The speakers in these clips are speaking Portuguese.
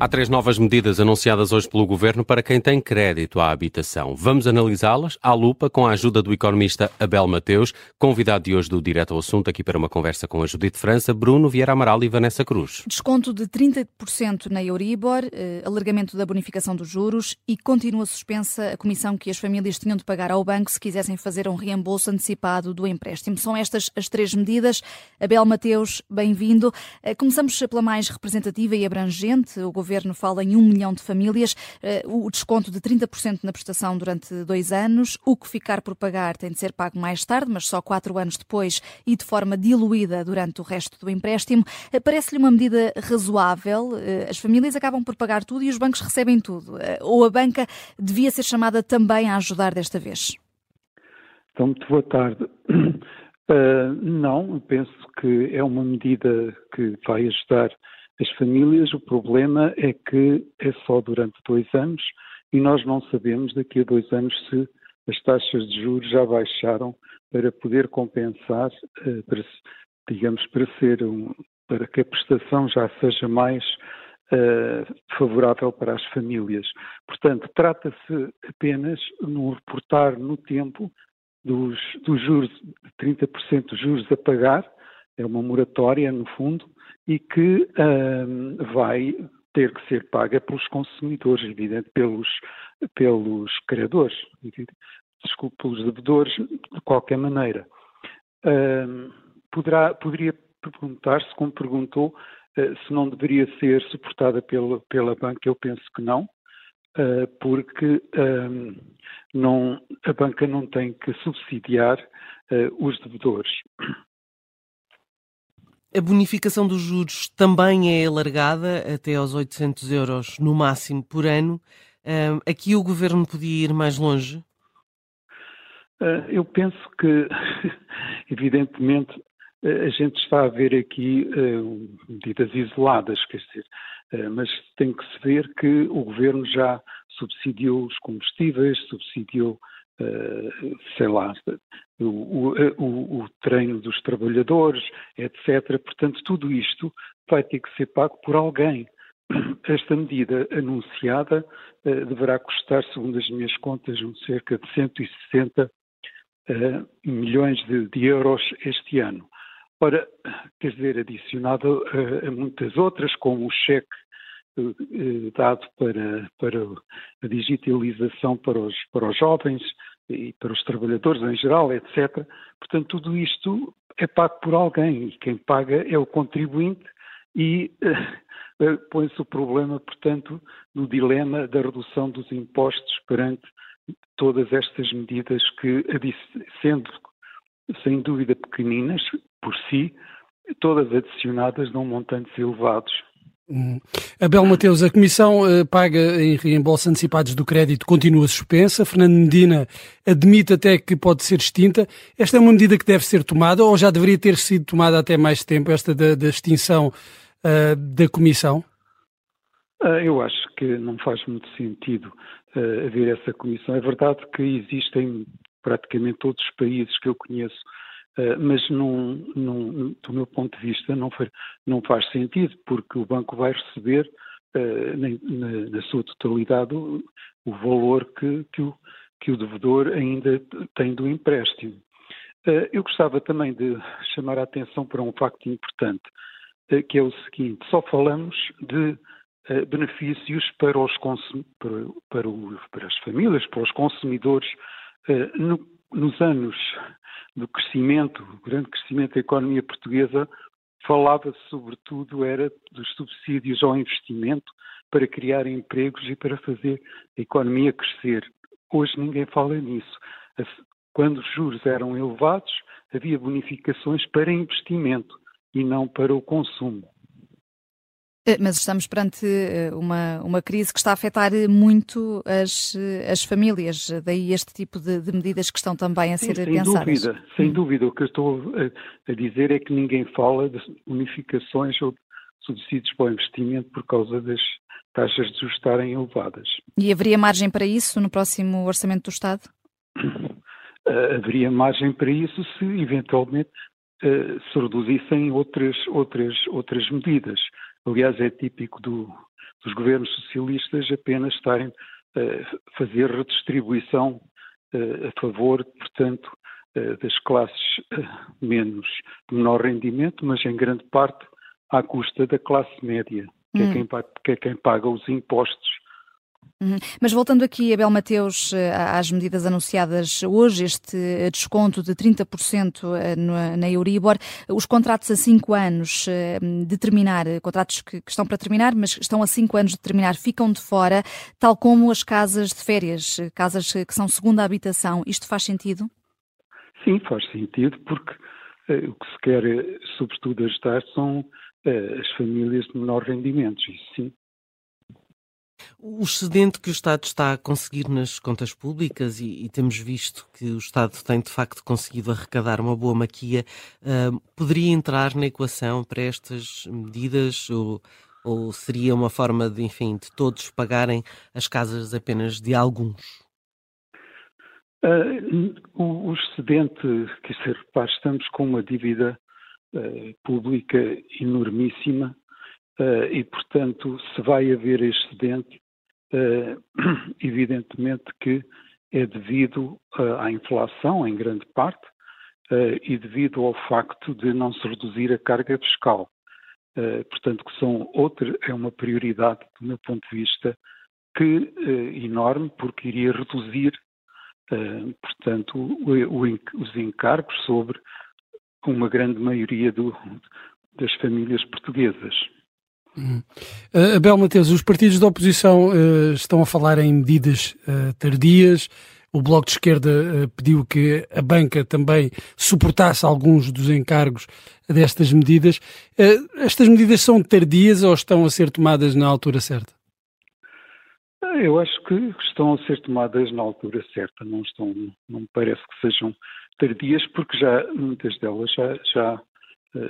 Há três novas medidas anunciadas hoje pelo Governo para quem tem crédito à habitação. Vamos analisá-las à lupa com a ajuda do economista Abel Mateus, convidado de hoje do Direto ao Assunto, aqui para uma conversa com a Judite França, Bruno Vieira Amaral e Vanessa Cruz. Desconto de 30% na Euribor, eh, alargamento da bonificação dos juros e continua suspensa a comissão que as famílias tinham de pagar ao banco se quisessem fazer um reembolso antecipado do empréstimo. São estas as três medidas. Abel Mateus, bem-vindo. Eh, começamos pela mais representativa e abrangente. O Governo fala em um milhão de famílias, eh, o desconto de 30% na prestação durante dois anos, o que ficar por pagar tem de ser pago mais tarde, mas só quatro anos depois e de forma diluída durante o resto do empréstimo. Eh, parece-lhe uma medida razoável. Eh, as famílias acabam por pagar tudo e os bancos recebem tudo. Ou a banca devia ser chamada também a ajudar desta vez? Então, muito boa tarde. Uh, não, penso que é uma medida que vai ajudar as famílias, o problema é que é só durante dois anos e nós não sabemos daqui a dois anos se as taxas de juros já baixaram para poder compensar, eh, para, digamos, para ser um, para que a prestação já seja mais uh, favorável para as famílias. Portanto, trata-se apenas um reportar no tempo dos, dos juros, 30% dos juros a pagar, é uma moratória, no fundo, e que vai ter que ser paga pelos consumidores, evidente, pelos, pelos criadores, desculpe, pelos devedores, de qualquer maneira. poderá, poderia perguntar-se, como perguntou, uh, se não deveria ser suportada pela, pela banca. Eu penso que não, uh, porque não, a banca não tem que subsidiar uh, os devedores. A bonificação dos juros também é alargada até aos 800 euros no máximo por ano. aqui o governo podia ir mais longe? Ah, eu penso que, evidentemente, a gente está a ver aqui ah, medidas isoladas, quer dizer, ah, mas tem que se ver que o governo já subsidiou os combustíveis, subsidiou sei lá, o, o, o, treino dos trabalhadores, etc. Portanto, tudo isto vai ter que ser pago por alguém. Esta medida anunciada uh, deverá custar, segundo as minhas contas, um cerca de 160 uh, milhões de, de, euros este ano. Ora, quer dizer, adicionado a muitas outras, como o cheque eh, dado para, para a digitalização para os, para os jovens e para os trabalhadores em geral, etc. Portanto, tudo isto é pago por alguém e quem paga é o contribuinte e uh, põe-se o problema, portanto, no dilema da redução dos impostos perante todas estas medidas que, sendo sem dúvida pequeninas por si, todas adicionadas num montantes elevados. Hum. Abel Mateus, a Comissão uh, paga em reembolso antecipados do crédito continua suspensa. Fernando Medina admite até que pode ser extinta. Esta é uma medida que deve ser tomada ou já deveria ter sido tomada até mais tempo, esta da, da extinção uh, da Comissão? Uh, eu acho que não faz muito sentido haver essa comissão. É verdade que existem praticamente todos os países que eu conheço eh, mas não, não, do meu ponto de vista não, foi, não, faz sentido, porque o banco vai receber uh, na, na, sua totalidade o, o valor que, que, o, que, o, devedor ainda tem do empréstimo. Uh, eu gostava também de chamar a atenção para um facto importante, que é o seguinte: só falamos de benefícios para, os para, para, o, para, as famílias, para os consumidores, no, nos anos do crescimento, o grande crescimento da economia portuguesa, falava-se sobretudo era dos subsídios ao investimento para criar empregos e para fazer a economia crescer. Hoje ninguém fala nisso. Quando os juros eram elevados, havia bonificações para investimento e não para o consumo. Eh, mas estamos perante eh, uma, uma crise que está a afetar muito as, eh, as famílias, daí este tipo de, de medidas que estão também a ser Sim, sem pensadas. Dúvida, sem hum. dúvida, o que eu estou a, a, dizer é que ninguém fala de unificações ou subsídios para o investimento por causa das taxas de juros estarem elevadas. E haveria margem para isso no próximo Orçamento do Estado? haveria margem para isso se eventualmente se reduzissem outras, outras, outras medidas. Aliás, é típico do, dos governos socialistas apenas estarem a fazer redistribuição a favor, portanto, das classes menos de menor rendimento, mas em grande parte à custa da classe média, que, é hum. é, quem, que é quem paga os impostos Uhum. Mas voltando aqui, Abel Mateus, eh, às medidas anunciadas hoje, este eh, desconto de 30% eh, na Euribor, os contratos a 5 anos de terminar, contratos que, estão para terminar, mas estão a 5 anos de terminar, ficam de fora, tal como as casas de férias, casas que são segunda habitação. Isto faz sentido? Sim, faz sentido, porque o que se quer, sobretudo, ajudar são as famílias de menor rendimento, isso sim. O excedente que o Estado está a conseguir nas contas públicas, e, e, temos visto que o Estado tem de facto conseguido arrecadar uma boa maquia, uh, poderia entrar na equação para estas medidas ou, ou seria uma forma de, enfim, de todos pagarem as casas apenas de alguns? Uh, o, o, excedente, quer dizer, repare, estamos com uma dívida uh, pública enormíssima e, portanto, se vai haver excedente, Uh, evidentemente que é devido uh, à inflação, em grande parte, e devido ao facto de não se reduzir a carga fiscal. portanto, que são outra, é uma prioridade, do meu ponto de vista, que enorme, porque iria reduzir, portanto, os encargos sobre uma grande maioria do, das famílias portuguesas. Uh, Abel Mateus, os partidos da oposição uh, estão a falar em medidas uh, tardias. O Bloco de Esquerda pediu que a banca também suportasse alguns dos encargos destas medidas. estas medidas são tardias ou estão a ser tomadas na altura certa? Eu acho que estão a ser tomadas na altura certa. Não estão, não me parece que sejam tardias, porque já muitas delas já, já,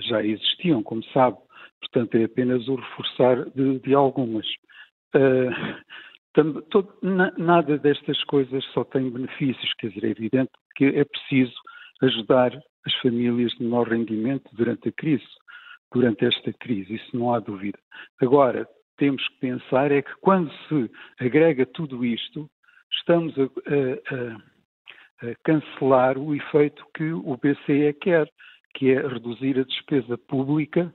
já existiam, como sabe. Portanto, é apenas o reforçar de, de algumas. Uh, tam, todo, na, nada destas coisas só tem benefícios, quer dizer, é evidente que é preciso ajudar as famílias de menor rendimento durante a crise, durante esta crise, isso não há dúvida. Agora, temos que pensar é que quando se agrega tudo isto, estamos a, a, a cancelar o efeito que o BCE quer, que é reduzir a despesa pública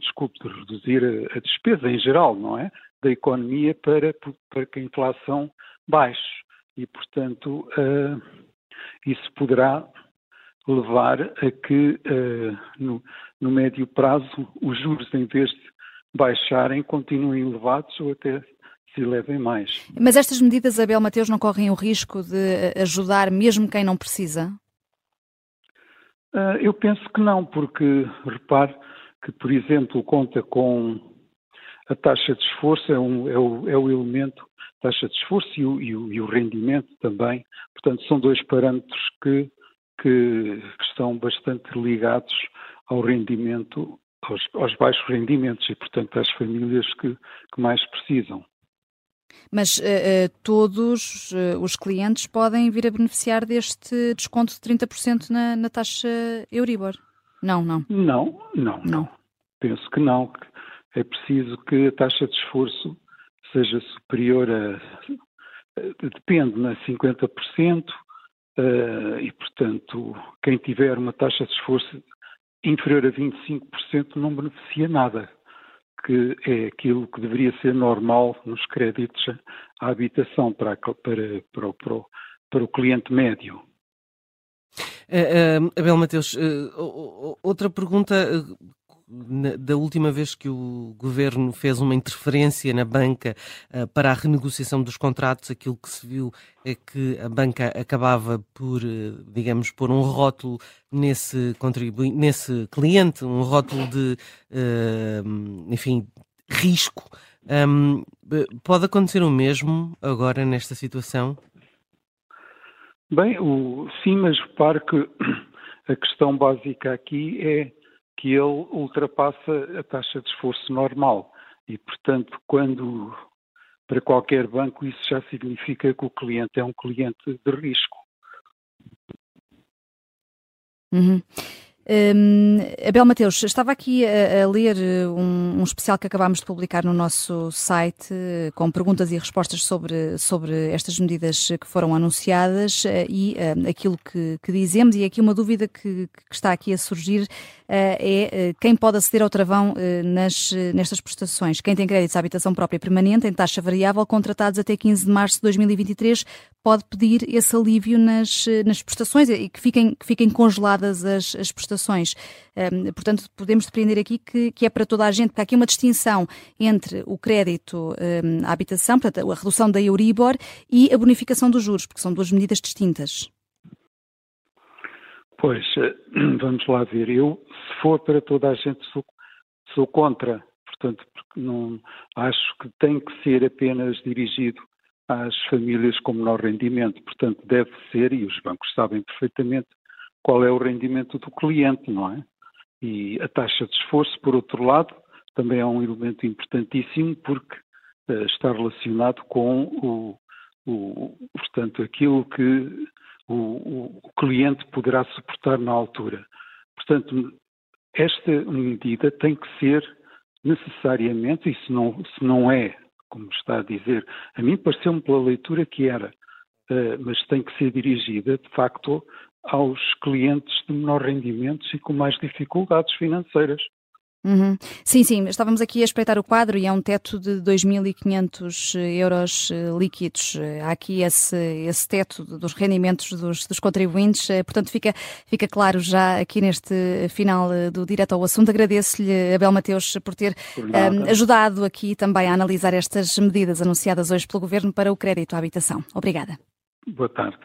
desculpe, de reduzir a, a, despesa em geral, não é? Da economia para, para que a inflação baixe. E, portanto, uh, isso poderá levar a que, uh, no, no médio prazo, os juros, em vez de baixarem, continuem elevados ou até se elevem mais. Mas estas medidas, Abel Mateus, não correm o risco de ajudar mesmo quem não precisa? Uh, eu penso que não, porque, repare, que, por exemplo, conta com a taxa de esforço, é, um, é, o, é o, elemento, taxa de esforço e o, e, o, e o, rendimento também. Portanto, são dois parâmetros que, que, estão bastante ligados ao rendimento, aos, aos, baixos rendimentos e, portanto, às famílias que, que mais precisam. Mas uh, todos uh, os clientes podem vir a beneficiar deste desconto de 30% na, na taxa Euribor? Não, não. Não, não, não. Penso que não. É preciso que a taxa de esforço seja superior a. Depende, né? 50%, uh, e, portanto, quem tiver uma taxa de esforço inferior a 25% não beneficia nada, que é aquilo que deveria ser normal nos créditos à habitação para, para, para, para, para o cliente médio. Uh, uh, Abel Mateus, uh, outra pergunta. da última vez que o governo fez uma interferência na banca para a renegociação dos contratos, aquilo que se viu é que a banca acabava por, digamos, pôr um rótulo nesse, nesse cliente, um rótulo de, enfim, risco. Um, pode acontecer o mesmo agora nesta situação? Bem, o, sim, mas repare que a questão básica aqui é que ele ultrapassa a taxa de esforço normal e, portanto, quando para qualquer banco isso já significa que o cliente é um cliente de risco. Uhum. Um, Abel Mateus, estava aqui a, a ler eh, um, um, especial que acabámos de publicar no nosso site eh, com perguntas e respostas sobre, sobre estas medidas que foram anunciadas eh, e uh, aquilo que, que, dizemos. E aqui uma dúvida que, que está aqui a surgir uh, é quem pode aceder ao travão uh, nas, nestas prestações. Quem tem créditos à habitação própria permanente em taxa variável contratados até 15 de março de 2023 pode pedir esse alívio nas, nas prestações e que fiquem, que fiquem congeladas as, as prestações Um, portanto, podemos depreender aqui que, que, é para toda a gente, porque há aqui uma distinção entre o crédito um, à habitação, portanto, a redução da Euribor e a bonificação dos juros, porque são duas medidas distintas. Pois, eh, vamos lá ver. Eu, se for para toda a gente, sou, sou contra. Portanto, não, acho que tem que ser apenas dirigido às famílias com menor rendimento. Portanto, deve ser, e os bancos sabem perfeitamente, qual é o rendimento do cliente, não é? E a taxa de esforço, por outro lado, também é um elemento importantíssimo porque uh, está relacionado com o, o, portanto, aquilo que o, o, cliente poderá suportar na altura. Portanto, esta medida tem que ser necessariamente, e se não, se não é, como está a dizer, a mim pareceu-me pela leitura que era, uh, mas tem que ser dirigida, de facto, aos clientes de menor rendimento e com mais dificuldades financeiras. Uhum. Sim, sim, estávamos aqui a espreitar o quadro e é um teto de 2.500 euros eh, líquidos. Há aqui esse, esse teto dos rendimentos dos, dos, contribuintes, eh, portanto fica, fica claro já aqui neste final eh, do Direto ao Assunto. Agradeço-lhe, Abel Mateus, por ter um, ajudado aqui também a analisar estas medidas anunciadas hoje pelo Governo para o crédito à habitação. Obrigada. Boa tarde.